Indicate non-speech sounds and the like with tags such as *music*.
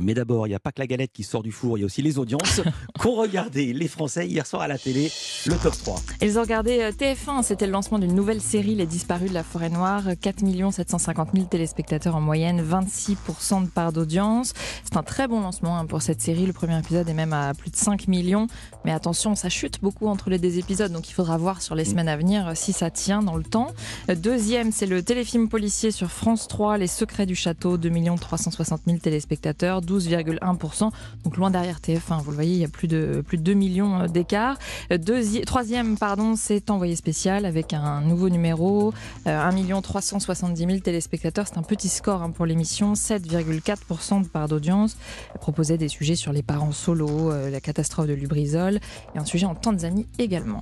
Mais d'abord, il n'y a pas que la galette qui sort du four, il y a aussi les audiences *laughs* qu'ont regardé les Français hier soir à la télé, le top 3. Ils ont regardé euh, TF1, c'était le lancement d'une nouvelle série, Les Disparus de la Forêt Noire. 4 750 000 téléspectateurs en moyenne, 26% de part d'audience. C'est un très bon lancement hein, pour cette série. Le premier épisode est même à plus de 5 millions. Mais attention, ça chute beaucoup entre les deux épisodes, donc il faudra voir sur les semaines à venir euh, si ça tient dans le temps. Deuxième, c'est le téléfilm policier sur France 3, Les Secrets du Château, 2 360 000 téléspectateurs, 12,1%. Donc loin derrière TF1, vous le voyez, il y a plus de, plus de 2 millions euh, d'écart. Troisième, pardon, c'est Envoyé spécial avec un nouveau numéro, 1 370 000 téléspectateurs. C'est un petit score hein, pour l'émission, 7,4% de part d'audience. Proposait des sujets sur les parents solo, euh, la catastrophe de Lubrizol et un sujet en Tanzanie également.